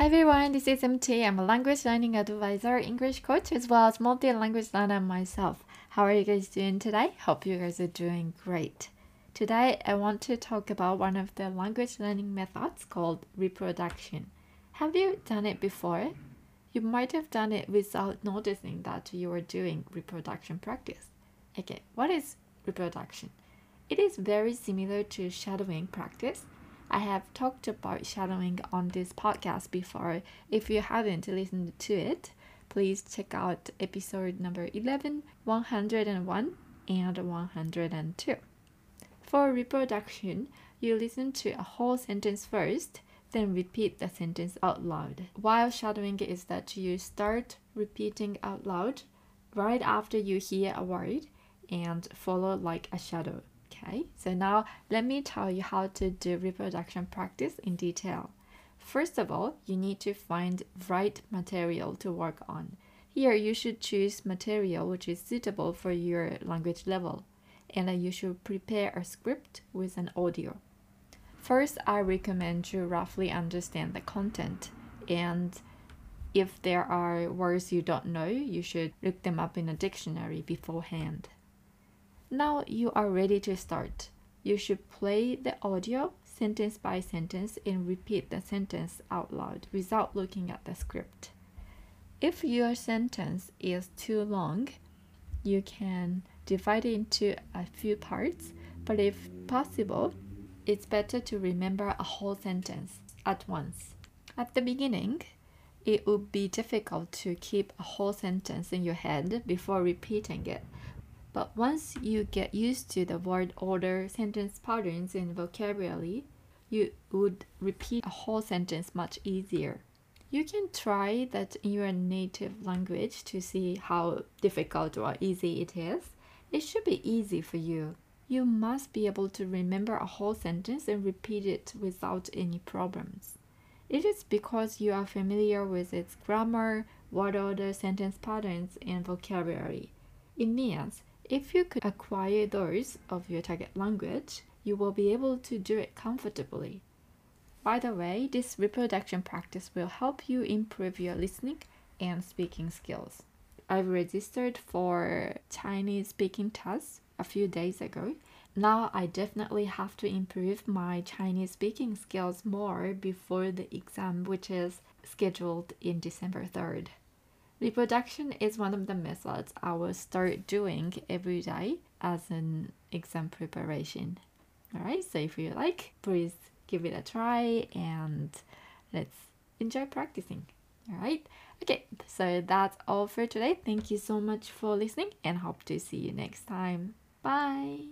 everyone, this is MT. I'm a language learning advisor, English coach, as well as multi language learner myself. How are you guys doing today? Hope you guys are doing great. Today, I want to talk about one of the language learning methods called reproduction. Have you done it before? You might have done it without noticing that you were doing reproduction practice. Okay, what is reproduction? It is very similar to shadowing practice I have talked about shadowing on this podcast before. If you haven't listened to it, please check out episode number 11, 101, and 102. For reproduction, you listen to a whole sentence first, then repeat the sentence out loud. While shadowing is that you start repeating out loud right after you hear a word and follow like a shadow. Okay, so now let me tell you how to do reproduction practice in detail. First of all, you need to find right material to work on. Here, you should choose material which is suitable for your language level, and you should prepare a script with an audio. First, I recommend you roughly understand the content, and if there are words you don't know, you should look them up in a dictionary beforehand. Now you are ready to start. You should play the audio sentence by sentence and repeat the sentence out loud without looking at the script. If your sentence is too long, you can divide it into a few parts, but if possible, it's better to remember a whole sentence at once. At the beginning, it would be difficult to keep a whole sentence in your head before repeating it but once you get used to the word order, sentence patterns, and vocabulary, you would repeat a whole sentence much easier. You can try that in your native language to see how difficult or easy it is. It should be easy for you. You must be able to remember a whole sentence and repeat it without any problems. It is because you are familiar with its grammar, word order, sentence patterns, and vocabulary. It means if you could acquire those of your target language, you will be able to do it comfortably. By the way, this reproduction practice will help you improve your listening and speaking skills. I've registered for Chinese speaking tests a few days ago. Now I definitely have to improve my Chinese speaking skills more before the exam, which is scheduled in December 3rd. Reproduction is one of the methods I will start doing every day as an exam preparation. Alright, so if you like, please give it a try and let's enjoy practicing. Alright, okay, so that's all for today. Thank you so much for listening and hope to see you next time. Bye.